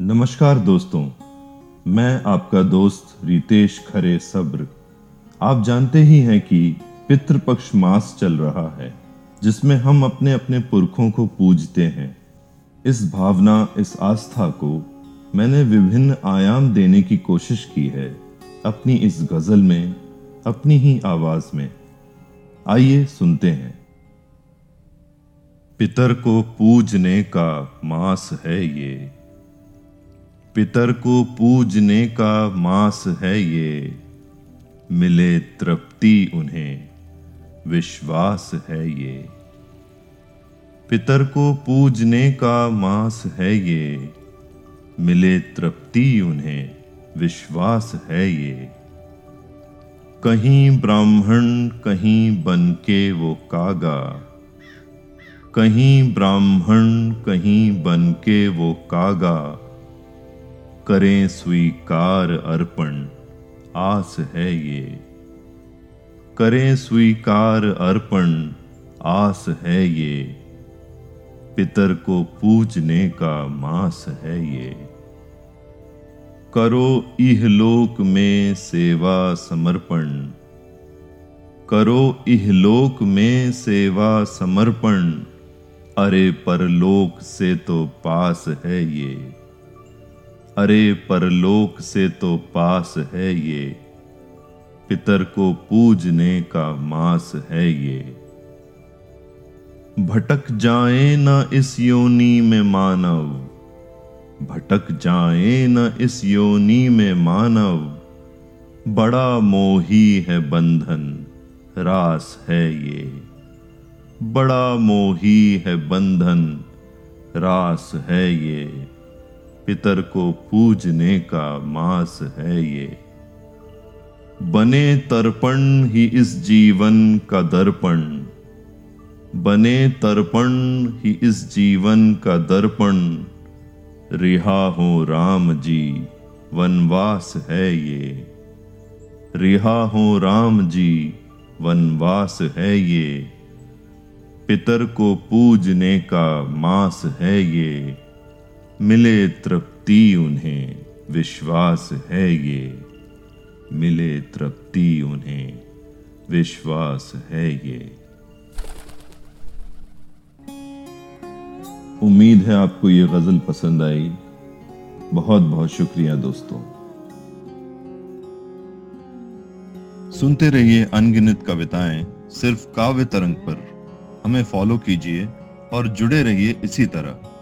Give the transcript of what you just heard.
नमस्कार दोस्तों, मैं आपका दोस्त रितेश खरे सब्र। आप जानते ही हैं कि पितृपक्ष मास चल रहा है, जिसमें हम अपने अपने पुरखों को पूजते हैं। इस भावना, इस आस्था को मैंने विभिन्न आयाम देने की कोशिश की है, अपनी इस गज़ल में, अपनी ही आवाज़ में। आइए सुनते हैं। पितर को पूजने का मास है ये। पितर को पूजने का मास है ये। मिले तृप्ति उन्हें, विश्वास है ये। पितर को पूजने का मास है ये। मिले तृप्ति उन्हें, विश्वास है ये। कहीं ब्राह्मण, कहीं बन के वो कागा। कहीं ब्राह्मण, कहीं बन के वो कागा। करें स्वीकार अर्पण, आस है ये। करें स्वीकार अर्पण, आस है ये। पितर को पूजने का मास है ये। करो इहलोक में सेवा समर्पण, करो इहलोक में सेवा समर्पण, अरे परलोक से तो पास है ये। अरे परलोक से तो पास है ये, पितर को पूजने का मास है ये। भटक जाए न इस योनि में मानव, भटक जाए न इस योनि में मानव, बड़ा मोही है बंधन, रास है ये। बड़ा मोही है बंधन, रास है ये। पितर को पूजने का मास है ये। बने तर्पण ही इस जीवन का दर्पण। बने तर्पण ही इस जीवन का दर्पण। रिहा हो राम जी, वनवास है ये। रिहा हो राम जी, वनवास है ये। पितर को पूजने का मास है ये। मिले तृप्ति उन्हें, विश्वास है ये। मिले तृप्ति उन्हें, विश्वास है ये। उम्मीद है आपको ये गज़ल पसंद आई। बहुत बहुत शुक्रिया दोस्तों। सुनते रहिए अनगिनत कविताएँ सिर्फ़ काव्य तरंग पर। हमें फॉलो कीजिए और जुड़े रहिए इसी तरह।